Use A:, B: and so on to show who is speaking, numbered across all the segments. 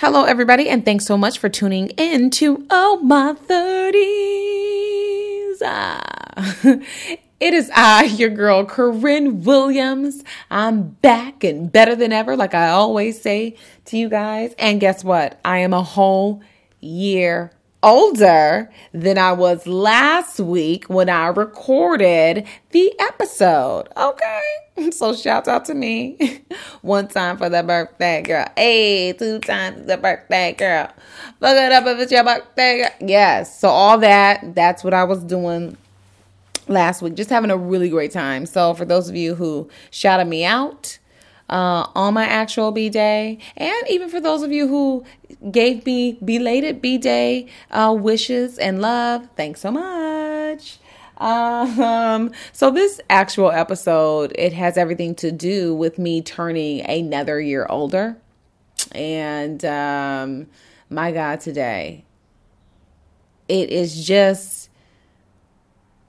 A: Hello, everybody, and thanks so much for tuning in to Oh My 30s. Ah. It is I, your girl, Corinne Williams. I'm back and better than ever, like I always say to you guys. And guess what? I am a whole year older than I was last week when I recorded the episode. Okay. So shout out to me. One time for the birthday girl. Hey, two times the birthday girl. Fuck it up if it's your birthday girl. Yes. So all that, that's what I was doing last week. Just having a really great time. So for those of you who shouted me out, uh, on my actual B day, and even for those of you who gave me belated B day uh, wishes and love, thanks so much. Um, so this actual episode, it has everything to do with me turning another year older. And um, my God, today, it is just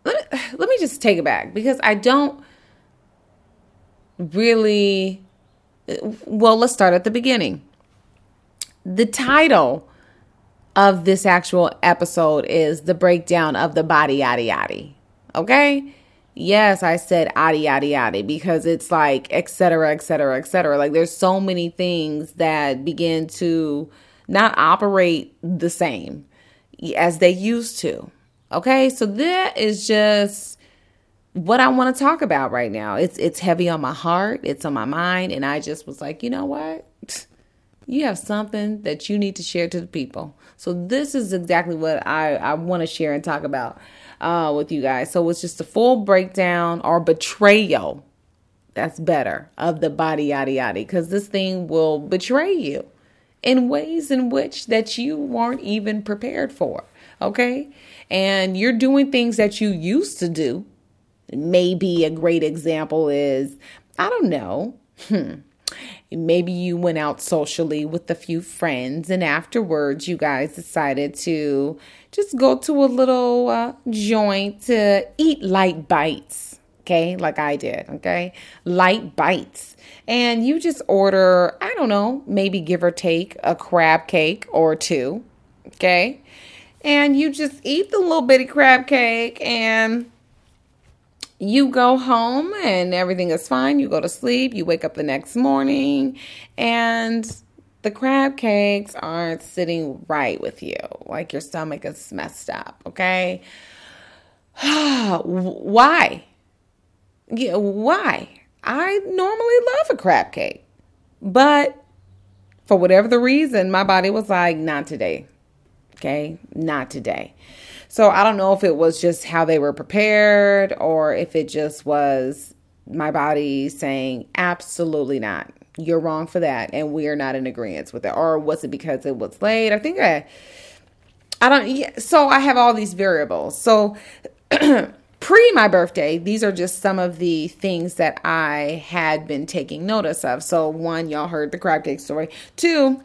A: let me, let me just take it back because I don't really well, let's start at the beginning. The title of this actual episode is the breakdown of the body yada yada. Okay? Yes, I said yada yada yada because it's like etc. etc. etc. Like there's so many things that begin to not operate the same as they used to. Okay? So that is just what I want to talk about right now. It's it's heavy on my heart, it's on my mind, and I just was like, you know what? You have something that you need to share to the people. So this is exactly what I, I want to share and talk about uh, with you guys. So it's just a full breakdown or betrayal. That's better of the body yada yada because this thing will betray you in ways in which that you weren't even prepared for. Okay, and you're doing things that you used to do Maybe a great example is I don't know. Hmm. Maybe you went out socially with a few friends, and afterwards, you guys decided to just go to a little uh, joint to eat light bites. Okay, like I did. Okay, light bites. And you just order, I don't know, maybe give or take a crab cake or two. Okay, and you just eat the little bitty crab cake and you go home and everything is fine. You go to sleep. You wake up the next morning and the crab cakes aren't sitting right with you. Like your stomach is messed up. Okay. why? Yeah, why? I normally love a crab cake, but for whatever the reason, my body was like, not today. Okay. Not today. So I don't know if it was just how they were prepared or if it just was my body saying, absolutely not. You're wrong for that. And we are not in agreement with it. Or was it because it was late? I think I, I don't, yeah, so I have all these variables. So, pre my birthday, these are just some of the things that I had been taking notice of. So, one, y'all heard the crab cake story. Two,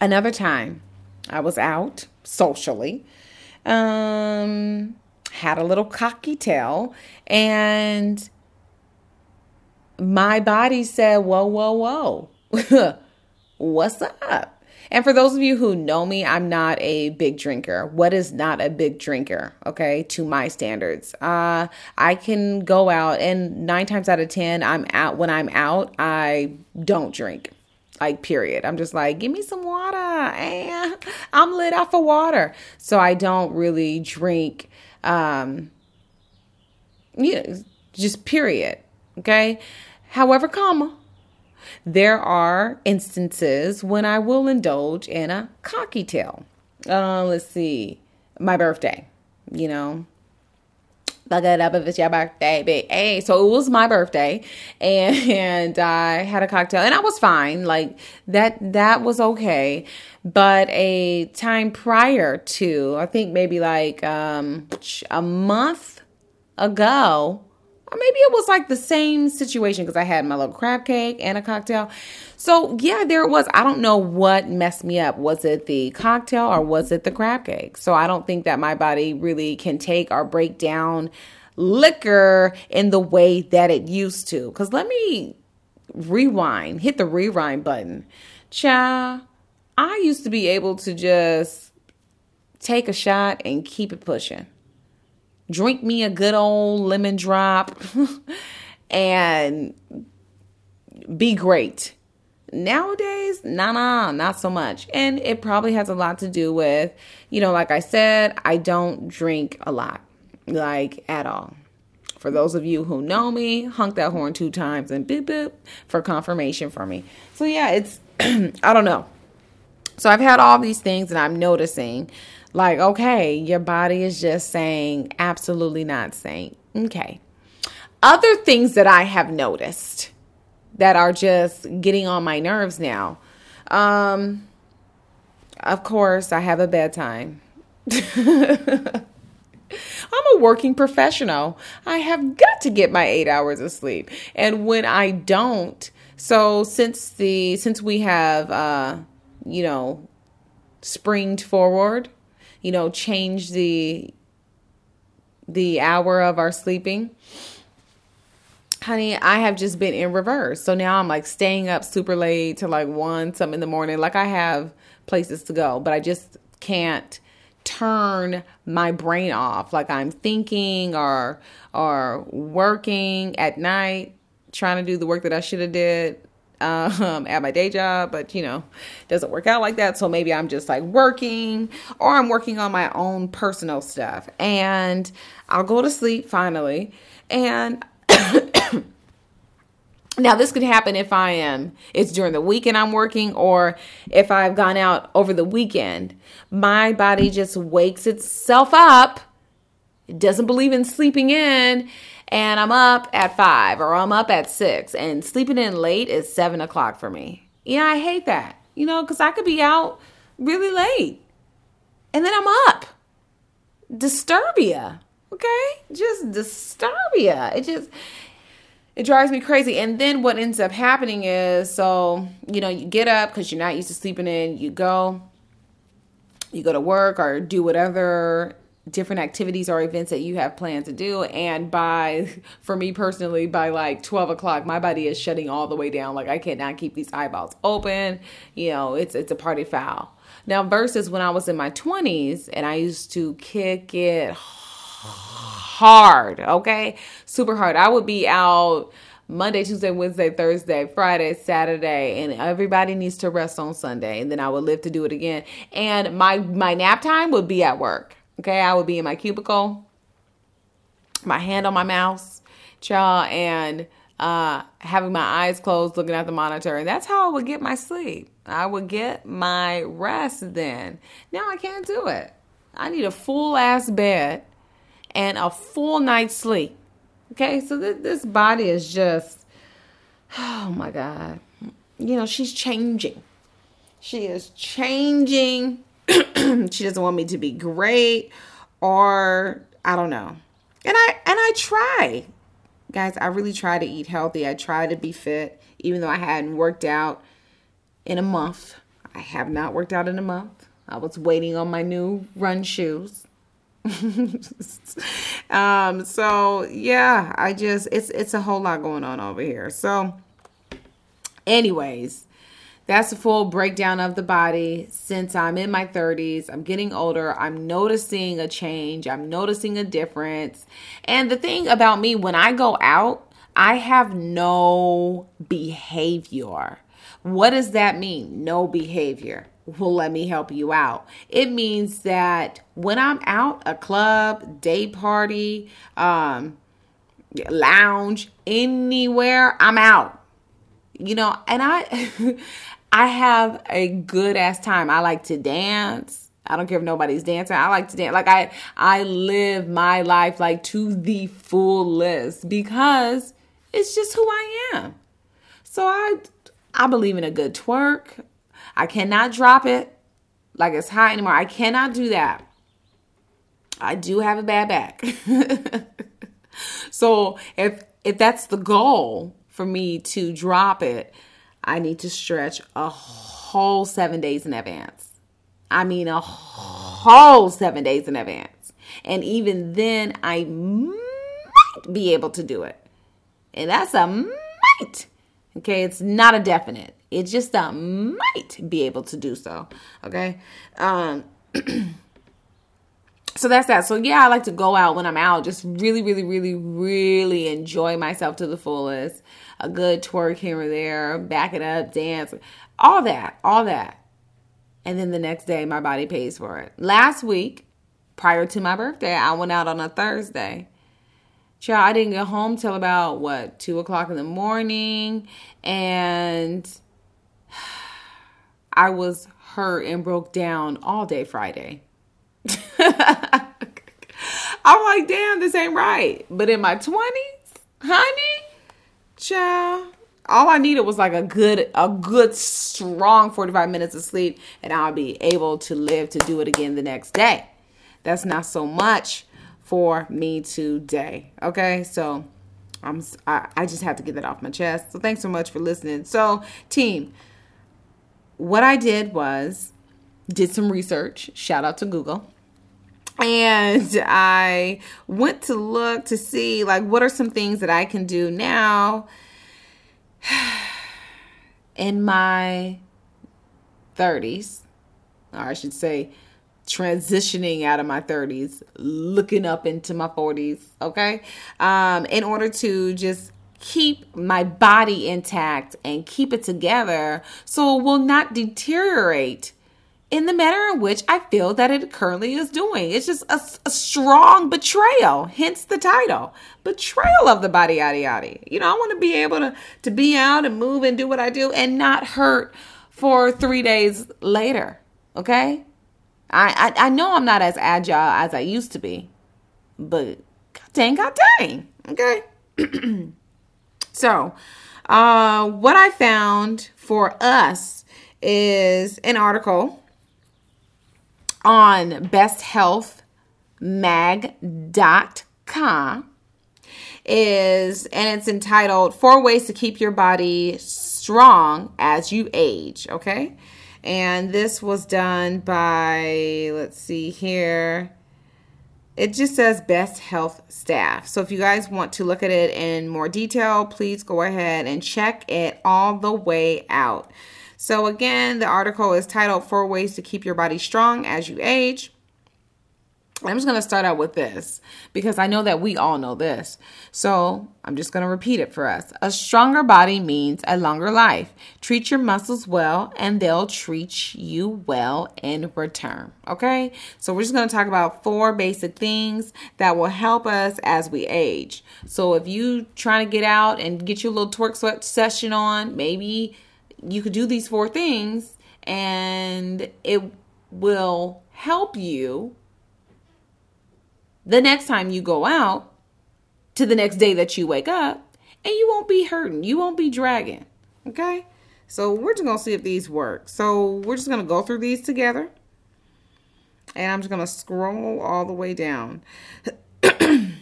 A: another time I was out socially um, had a little cocky tail, and my body said, Whoa, whoa, whoa, what's up? And for those of you who know me, I'm not a big drinker. What is not a big drinker? Okay, to my standards. Uh, I can go out, and nine times out of 10, I'm out. When I'm out, I don't drink like period. I'm just like give me some water and i'm lit off of water. So i don't really drink um yeah just period okay? However comma there are instances when i will indulge in a cocky tail uh let's see my birthday you know Look it up if it's your birthday, but hey. So it was my birthday, and, and I had a cocktail, and I was fine. Like that, that was okay. But a time prior to, I think maybe like um, a month ago, or maybe it was like the same situation because I had my little crab cake and a cocktail. So, yeah, there it was. I don't know what messed me up. Was it the cocktail or was it the crab cake? So, I don't think that my body really can take or break down liquor in the way that it used to. Because let me rewind, hit the rewind button. Child, I used to be able to just take a shot and keep it pushing. Drink me a good old lemon drop and be great. Nowadays, nah, nah, not so much. And it probably has a lot to do with, you know, like I said, I don't drink a lot, like at all. For those of you who know me, honk that horn two times and boop boop for confirmation for me. So yeah, it's I don't know. So I've had all these things and I'm noticing like okay, your body is just saying absolutely not saying. Okay. Other things that I have noticed that are just getting on my nerves now. Um of course, I have a bedtime. I'm a working professional. I have got to get my 8 hours of sleep. And when I don't, so since the since we have uh you know springed forward, you know, change the the hour of our sleeping, honey, I have just been in reverse. So now I'm like staying up super late to like one, something in the morning. Like I have places to go, but I just can't turn my brain off like i'm thinking or or working at night trying to do the work that i should have did um, at my day job but you know it doesn't work out like that. So maybe i'm just like working or i'm working on my own personal stuff. And i'll go to sleep finally. And Now, this could happen if I am, it's during the weekend I'm working, or if I've gone out over the weekend. My body just wakes itself up, it doesn't believe in sleeping in, and I'm up at five or I'm up at six, and sleeping in late is seven o'clock for me. Yeah, I hate that, you know, because I could be out really late and then I'm up. Disturbia, okay? Just disturbia. It just, it drives me crazy. And then what ends up happening is so, you know, you get up because you're not used to sleeping in, you go, you go to work or do whatever different activities or events that you have planned to do. And by, for me personally, by like 12 o'clock, my body is shutting all the way down. Like I cannot keep these eyeballs open. You know, it's, it's a party foul. Now, versus when I was in my 20s and I used to kick it hard, okay? Super hard. I would be out Monday, Tuesday, Wednesday, Thursday, Friday, Saturday, and everybody needs to rest on Sunday, and then I would live to do it again. And my my nap time would be at work. Okay, I would be in my cubicle, my hand on my mouse, y'all, and uh, having my eyes closed, looking at the monitor, and that's how I would get my sleep. I would get my rest then. Now I can't do it. I need a full ass bed and a full night's sleep. Okay, so th- this body is just, oh my God. You know, she's changing. She is changing. she doesn't want me to be great or I don't know. And I and I try. Guys, I really try to eat healthy. I try to be fit even though I hadn't worked out in a month. I have not worked out in a month. I was waiting on my new run shoes. um so yeah i just it's it's a whole lot going on over here so anyways that's a full breakdown of the body since i'm in my 30s i'm getting older. I'm noticing a change. I'm noticing a difference. And the thing about me when i go out i have no behavior. What does that mean? No behavior. Well, let me help you out. It means that when I'm out, a club, day party, um, lounge, anywhere, I'm out. You know, and I I have a good ass time. I like to dance. I don't care if nobody's dancing. I like to dance. Like I I live my life like to the fullest because it's just who I am. So I I believe in a good twerk. I cannot drop it like it's hot anymore. I cannot do that. I do have a bad back. so if if that's the goal for me to drop it, I need to stretch a whole 7 days in advance. I mean a whole 7 days in advance. And even then I might be able to do it. And that's a might. Okay, it's not a definite. It's just a might be able to do so. Okay. Um, so that's that. So yeah, I like to go out when I'm out, just really, really, really, really enjoy myself to the fullest. A good twerk here or there, back it up, dance, all that, all that. And then the next day, my body pays for it. Last week, prior to my birthday, I went out on a Thursday. Child, I didn't get home till about what two o'clock in the morning, and I was hurt and broke down all day Friday. I'm like, damn, this ain't right. But in my 20s, honey, child, all I needed was like a good, a good, strong 45 minutes of sleep, and I'll be able to live to do it again the next day. That's not so much for me today. Okay, so I'm, I, I just have to get that off my chest. So thanks so much for listening. So, team, what I did was did some research. Shout out to Google and I went to look to see like what are some things that I can do now in my 30s, or I should say transitioning out of my 30s, looking up into my 40s, okay? Um in order to just keep my body intact and keep it together so it will not deteriorate in the manner in which I feel that it currently is doing. It's just a, a, strong betrayal, hence the title Betrayal of the Body Yada Yada. You know, I want to be able to, to be out and move and do what I do and not hurt for three days later. Okay? I, I, I know I'm not as agile as I used to be, but god dang, god dang. Okay? so, uh, what I found for us is an article on besthealthmag.com is and it's entitled Four Ways to Keep Your Body Strong as You Age. Okay. And this was done by, let's see here. It just says best health staff. So if you guys want to look at it in more detail, please go ahead and check it all the way out. So, again, the article is titled Four Ways to Keep Your Body Strong as You Age. I'm just going to start out with this because I know that we all know this. So I'm just going to repeat it for us. A stronger body means a longer life. Treat your muscles well and they'll treat you well in return. Okay. So we're just going to talk about four basic things that will help us as we age. So if you trying to get out and get your little twerk sweat session on, maybe you could do these four things and it will help you the next time you go out to the next day that you wake up and you won't be hurting. You won't be dragging. Okay? So we're just going to see if these work. So we're just going to go through these together. And I'm just going to scroll all the way down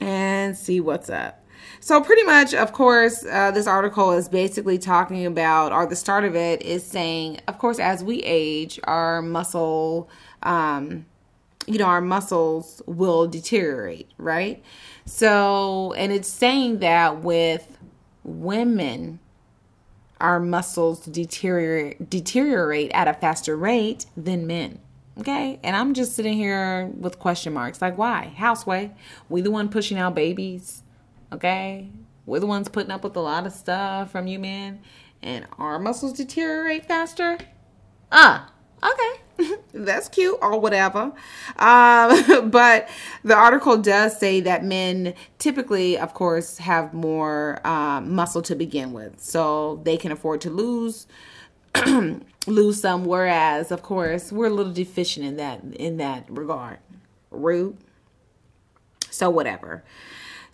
A: and see what's up. So, pretty much, of course, uh, this article is basically talking about, or the start of it is saying, of course, as we age, our muscle, um, you know, our muscles will deteriorate, right? So, and it's saying that with women, our muscles deteriorate deteriorate at a faster rate than men. Okay, and I'm just sitting here with question marks like, why? Houseway, we the one pushing out babies Okay? We're the ones putting up with a lot of stuff from you men, and our muscles deteriorate faster. Ah, okay. That's cute or whatever. Um, but the article does say that men typically, of course, have more um, muscle to begin with, so they can afford to lose. lose some whereas of course we're a little deficient in that in that regard rude so whatever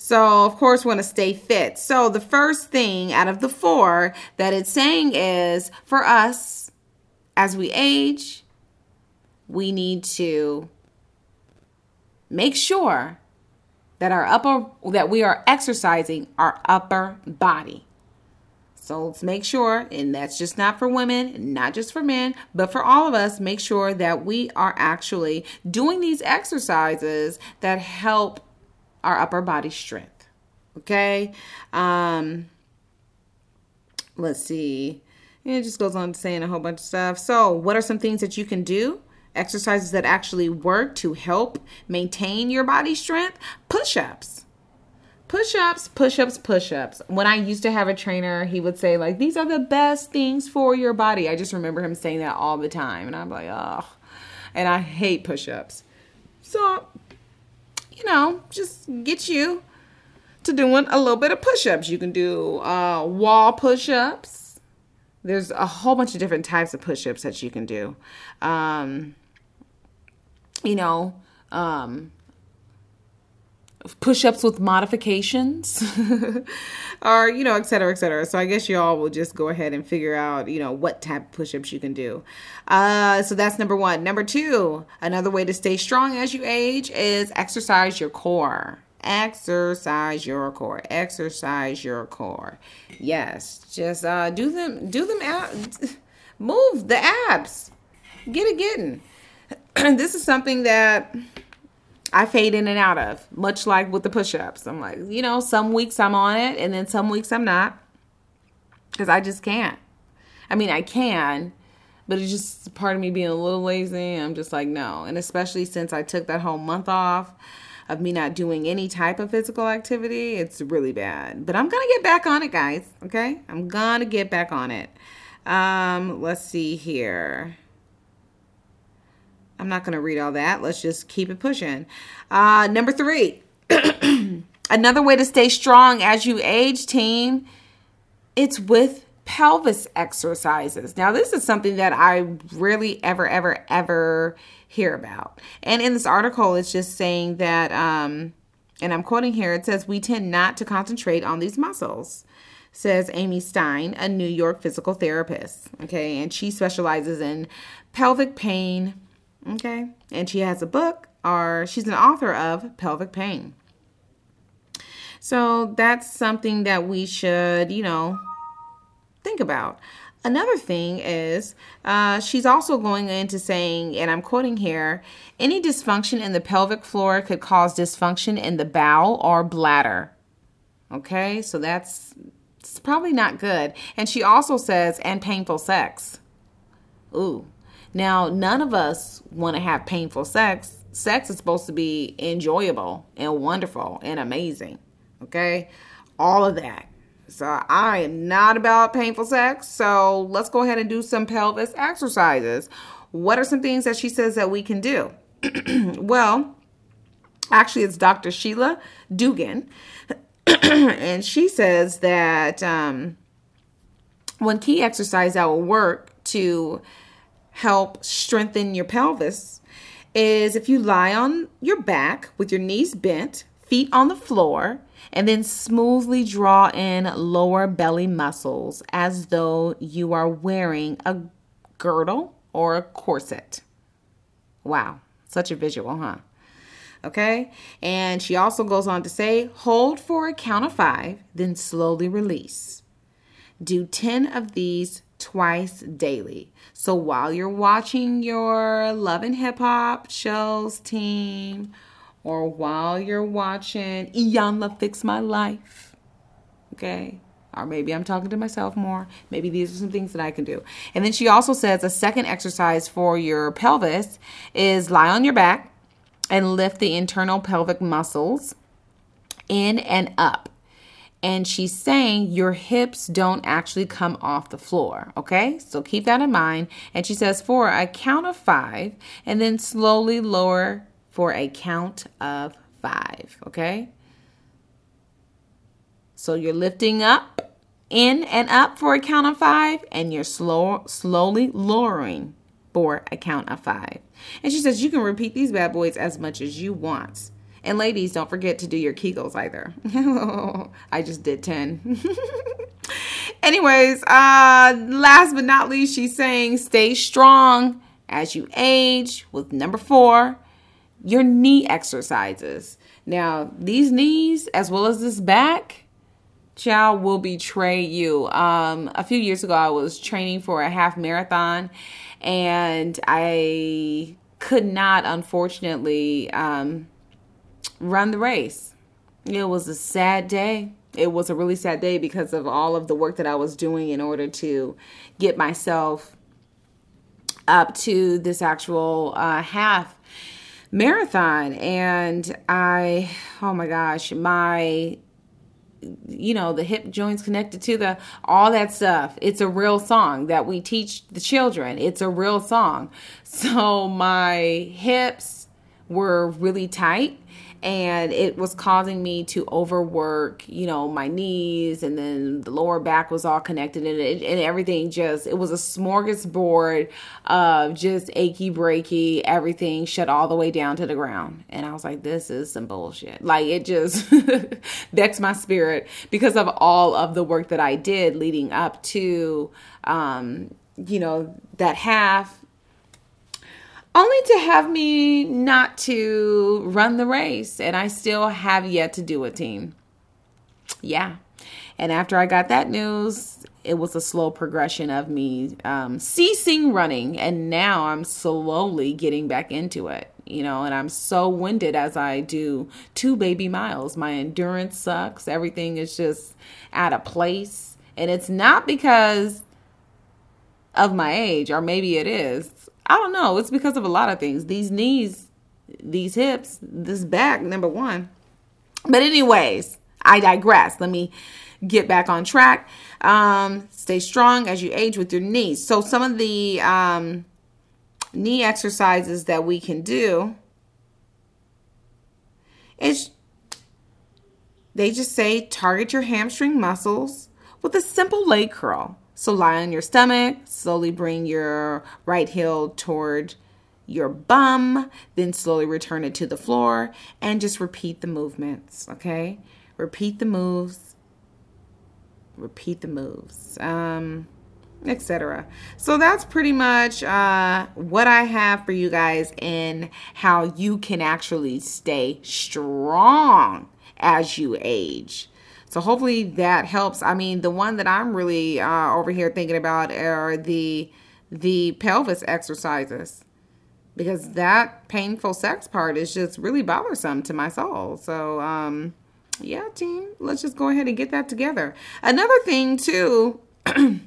A: so, of course, want to stay fit. So, the first thing out of the four that it's saying is for us, as we age, we need to make sure that our upper that we are exercising our upper body. So let's make sure, and that's just not for women, not just for men, but for all of us, make sure that we are actually doing these exercises that help our upper body strength. Okay. Um, let's see. It just goes on saying a whole bunch of stuff. So, what are some things that you can do? Exercises that actually work to help maintain your body strength? Push ups. Push ups, push ups, push ups. When I used to have a trainer, he would say, like, these are the best things for your body. I just remember him saying that all the time. And I'm like, oh. And I hate push ups. So, you know, just get you to doing a little bit of push ups. You can do uh, wall push ups there's a whole bunch of different types of push-ups that you can do um, you know um, push-ups with modifications? Or you know et cetera et cetera. So i guess y'all will just go ahead and figure out you know what type of push-ups you can do. Uh, so that's number one. Number two another way to stay strong as you age is exercise your core. Exercise your core. Exercise your core. Yes. Just uh do them do them out. Move the abs. Get it getting. This is something that I fade in and out of, much like with the push ups. I'm like, you know, some weeks I'm on it and then some weeks I'm not because I just can't. I mean, I can, but it's just part of me being a little lazy. I'm just like, no. And especially since I took that whole month off, of me not doing any type of physical activity, it's really bad. But I'm going to get back on it, guys. Okay? I'm going to get back on it. Um, let's see here. I'm not going to read all that. Let's just keep it pushing. Uh, number three, another way to stay strong as you age, team, it's with pelvis exercises. Now, this is something that I really ever, ever, ever hear about. And in this article, it's just saying that, um, and I'm quoting here, it says, We tend not to concentrate on these muscles, says Amy Stein, a New York physical therapist. Okay, and she specializes in pelvic pain. Okay, and she has a book, or she's an author of Pelvic Pain. So that's something that we should, you know, think about. Another thing is, uh, she's also going into saying, and I'm quoting here any dysfunction in the pelvic floor could cause dysfunction in the bowel or bladder. Okay, so that's probably not good. And she also says, and painful sex. Ooh. Now, none of us want to have painful sex. Sex is supposed to be enjoyable and wonderful and amazing. Okay, all of that. So I am not about painful sex. So let's go ahead and do some pelvis exercises. What are some things that she says that we can do? well, actually, it's Dr. Sheila Dugan. and she says that um, one key exercise that will work to help strengthen your pelvis is if you lie on your back with your knees bent, feet on the floor, and then smoothly draw in lower belly muscles as though you are wearing a girdle or a corset. Wow, such a visual, huh? Okay, and she also goes on to say hold for a count of five, then slowly release. Do 10 of these twice daily. So while you're watching your Love and Hip Hop shows, team, or while you're watching Iyanla Fix My Life. Okay? Or maybe I'm talking to myself more. Maybe these are some things that I can do. And then she also says a second exercise for your pelvis is lie on your back and lift the internal pelvic muscles in and up. And she's saying your hips don't actually come off the floor. Okay, so keep that in mind. And she says for a count of five, and then slowly lower for a count of five, okay? So you're lifting up, in and up for a count of five, and you're slow, slowly lowering for a count of five. And she says you can repeat these bad boys as much as you want. And ladies, don't forget to do your Kegels either. I just did 10. Anyways, uh last but not least, she's saying stay strong as you age with number 4 your knee exercises. Now, these knees, as well as this back, child will betray you. Um, a few years ago, I was training for a half marathon, and I could not, unfortunately, um, run the race. It was a sad day. it was a really sad day because of all of the work that I was doing in order to get myself up to this actual uh, half marathon. And I, oh my gosh, my you know the hip joints connected to the all that stuff it's a real song that we teach the children it's a real song so my hips were really tight and it was causing me to overwork you know my knees and then the lower back was all connected and, it, and everything just it was a smorgasbord of just achy breaky everything shut all the way down to the ground. And i was like this is some bullshit. Like it just vexed my spirit because of all of the work that i did leading up to um you know that half only to have me not to run the race. And I still have yet to do a team. Yeah. And after I got that news, it was a slow progression of me um, ceasing running. And now I'm slowly getting back into it, you know, and I'm so winded as I do two baby miles. My endurance sucks. Everything is just out of place. And it's not because of my age, or maybe it is. I don't know. It's because of a lot of things. These knees, these hips, this back, number one. But, anyways, I digress. Let me get back on track. Um, stay strong as you age with your knees. So, some of the um, knee exercises that we can do is they just say target your hamstring muscles with a simple leg curl. So lie on your stomach, slowly bring your right heel toward your bum, then slowly return it to the floor and just repeat the movements, okay? Repeat the moves. Repeat the moves. Um etc. So that's pretty much uh, what I have for you guys in how you can actually stay strong as you age. So hopefully that helps. I mean, the one that I'm really uh, over here thinking about are the the pelvis exercises because that painful sex part is just really bothersome to my soul. So um, yeah, team, let's just go ahead and get that together. Another thing too.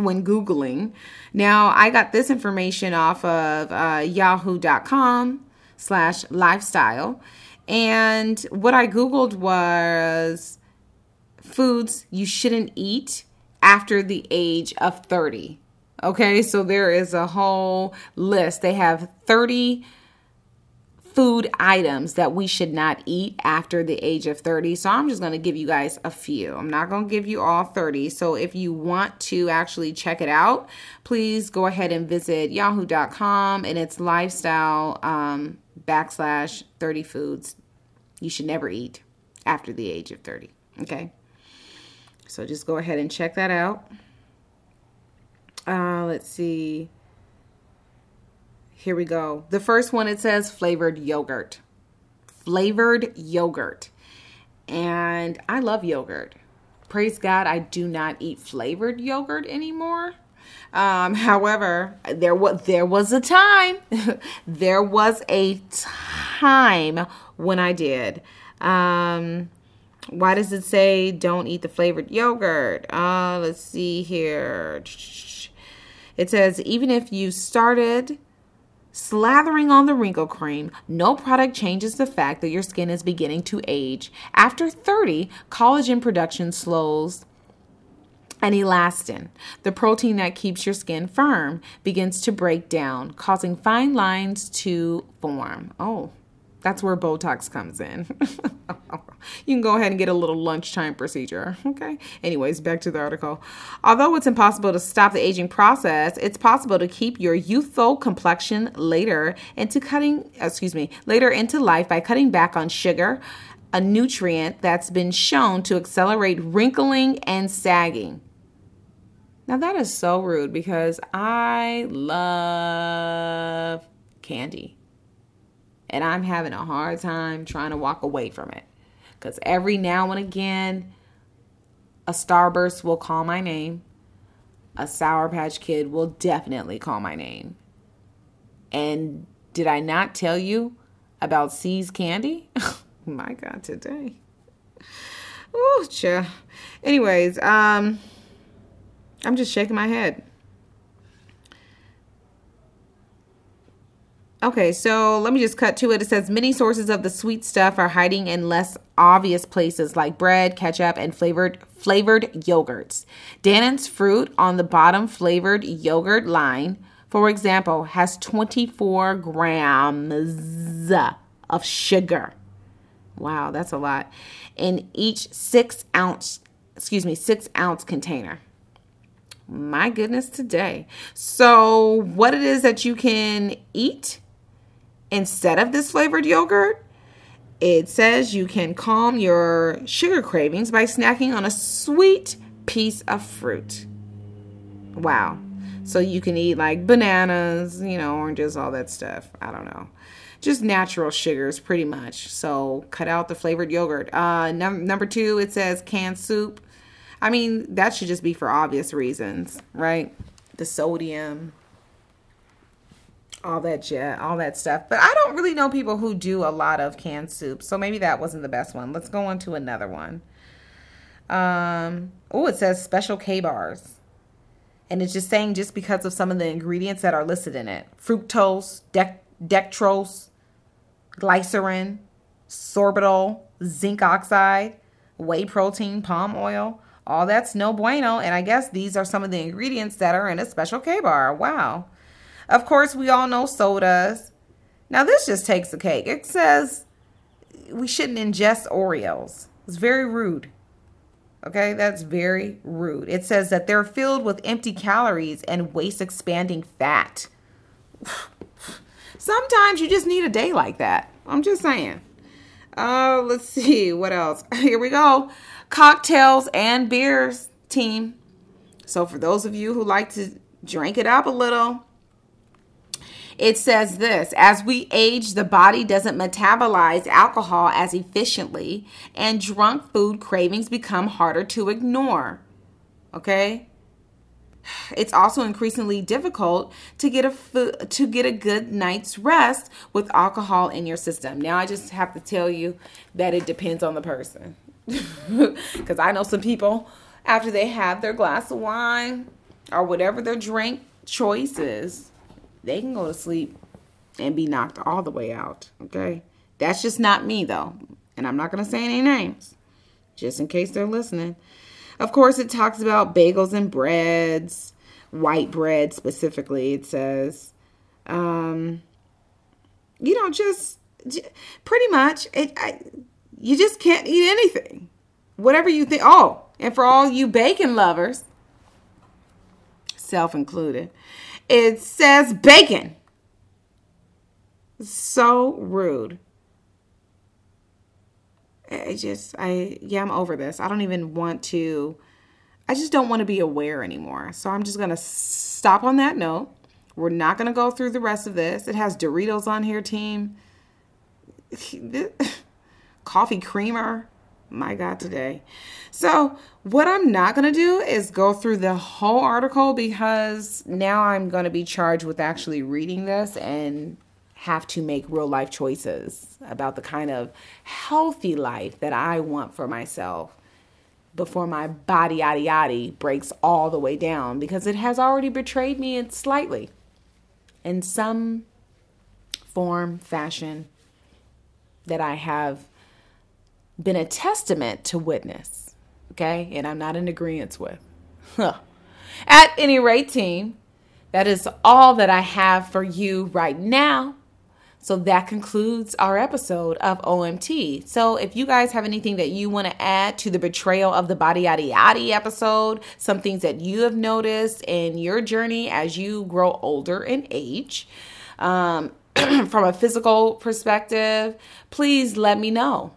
A: when Googling. Now, I got this information off of uh, yahoo.com slash lifestyle. And what I Googled was foods you shouldn't eat after the age of 30. Okay, so there is a whole list. They have 30 food items that we should not eat after the age of 30. So I'm just going to give you guys a few. I'm not going to give you all 30. So if you want to actually check it out, please go ahead and visit yahoo.com and it's lifestyle um, backslash 30 foods you should never eat after the age of 30. Okay. So just go ahead and check that out. Uh, let's see. Here we go. The first one it says flavored yogurt. Flavored yogurt. And I love yogurt. Praise God, I do not eat flavored yogurt anymore. Um, however, there was there was a time, there was a time when I did. Um, why does it say don't eat the flavored yogurt? Uh, let's see here. It says even if you started slathering on the wrinkle cream, no product changes the fact that your skin is beginning to age. After 30, collagen production slows and elastin, the protein that keeps your skin firm, begins to break down, causing fine lines to form. Oh, that's where Botox comes in. you can go ahead and get a little lunchtime procedure. Okay. Anyways, back to the article. Although it's impossible to stop the aging process, it's possible to keep your youthful complexion later into cutting, excuse me, later into life by cutting back on sugar, a nutrient that's been shown to accelerate wrinkling and sagging. Now that is so rude because I love candy and I'm having a hard time trying to walk away from it. Because every now and again, a Starburst will call my name, a Sour Patch Kid will definitely call my name. And did I not tell you about See's candy? oh my God, today. Oh, cha. Anyways, um, I'm just shaking my head. Okay, so let me just cut to it. It says many sources of the sweet stuff are hiding in less obvious places like bread, ketchup, and flavored flavored yogurts. Dannon's fruit on the bottom flavored yogurt line, for example, has 24 grams of sugar. Wow, that's a lot. In each six ounce, excuse me, six ounce container. My goodness, today. So, what it is that you can eat instead of this flavored yogurt, it says you can calm your sugar cravings by snacking on a sweet piece of fruit. Wow. So you can eat like bananas, you know, oranges, all that stuff. I don't know. Just natural sugars, pretty much. So cut out the flavored yogurt. Uh, num- number two, it says canned soup. I mean, that should just be for obvious reasons, right? The sodium, all that jet, all that stuff. But I don't really know people who do a lot of canned soup, so maybe that wasn't the best one. Let's go on to another one. Um, oh, it says special K bars. And it's just saying just because of some of the ingredients that are listed in it fructose, dextrose, glycerin, sorbitol, zinc oxide, whey protein, palm oil. All that's no bueno. And I guess these are some of the ingredients that are in a special K bar. Wow. Of course, we all know sodas. Now, this just takes the cake. It says we shouldn't ingest Oreos. It's very rude. Okay, that's very rude. It says that they're filled with empty calories and waist expanding fat. Sometimes you just need a day like that. I'm just saying. Uh, let's see what else. Here we go. Cocktails and beers team. So for those of you who like to drink it up a little, it says this as we age, the body doesn't metabolize alcohol as efficiently, and drunk food cravings become harder to ignore. Okay? It's also increasingly difficult to get a fo- to get a good night's rest with alcohol in your system. Now I just have to tell you that it depends on the person. Cuz I know some people after they have their glass of wine or whatever their drink choice is, they can go to sleep and be knocked all the way out. Okay. That's just not me, though. And I'm not going to say any names, just in case they're listening. Of course, it talks about bagels and breads, white bread specifically. It says, um, you know, just, pretty much, it, I, you just can't eat anything. Whatever you think. Oh, and for all you bacon lovers, self included, it says bacon. So rude. I just, I, yeah, I'm over this. I don't even want to, I just don't want to be aware anymore. So I'm just going to stop on that note. We're not going to go through the rest of this. It has Doritos on here, team. Coffee creamer my God, today. So, what I'm not going to do is go through the whole article because now I'm going to be charged with actually reading this and have to make real life choices about the kind of healthy life that I want for myself before my body yada yada breaks all the way down because it has already betrayed me slightly in some form, fashion that I have been a testament to witness. Okay. And I'm not in agreement with. At any rate, team, that is all that I have for you right now. So that concludes our episode of OMT. So if you guys have anything that you want to add to the betrayal of the body yada yada episode, some things that you have noticed in your journey as you grow older in age, um, from a physical perspective, please let me know.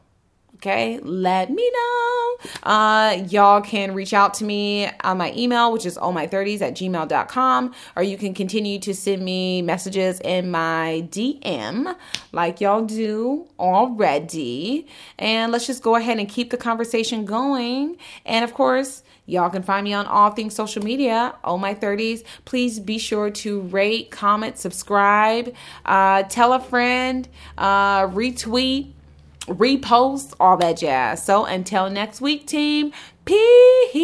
A: Okay, let me know. Uh, y'all can reach out to me on my email, which is ohmy30s at gmail.com, or you can continue to send me messages in my DM like y'all do already. And let's just go ahead and keep the conversation going. And of course, Y'all can find me on all things social media, oh my 30s. Please be sure to rate, comment, subscribe, uh, tell a friend, uh, retweet, reposts, all that jazz. So until next week, team, peace.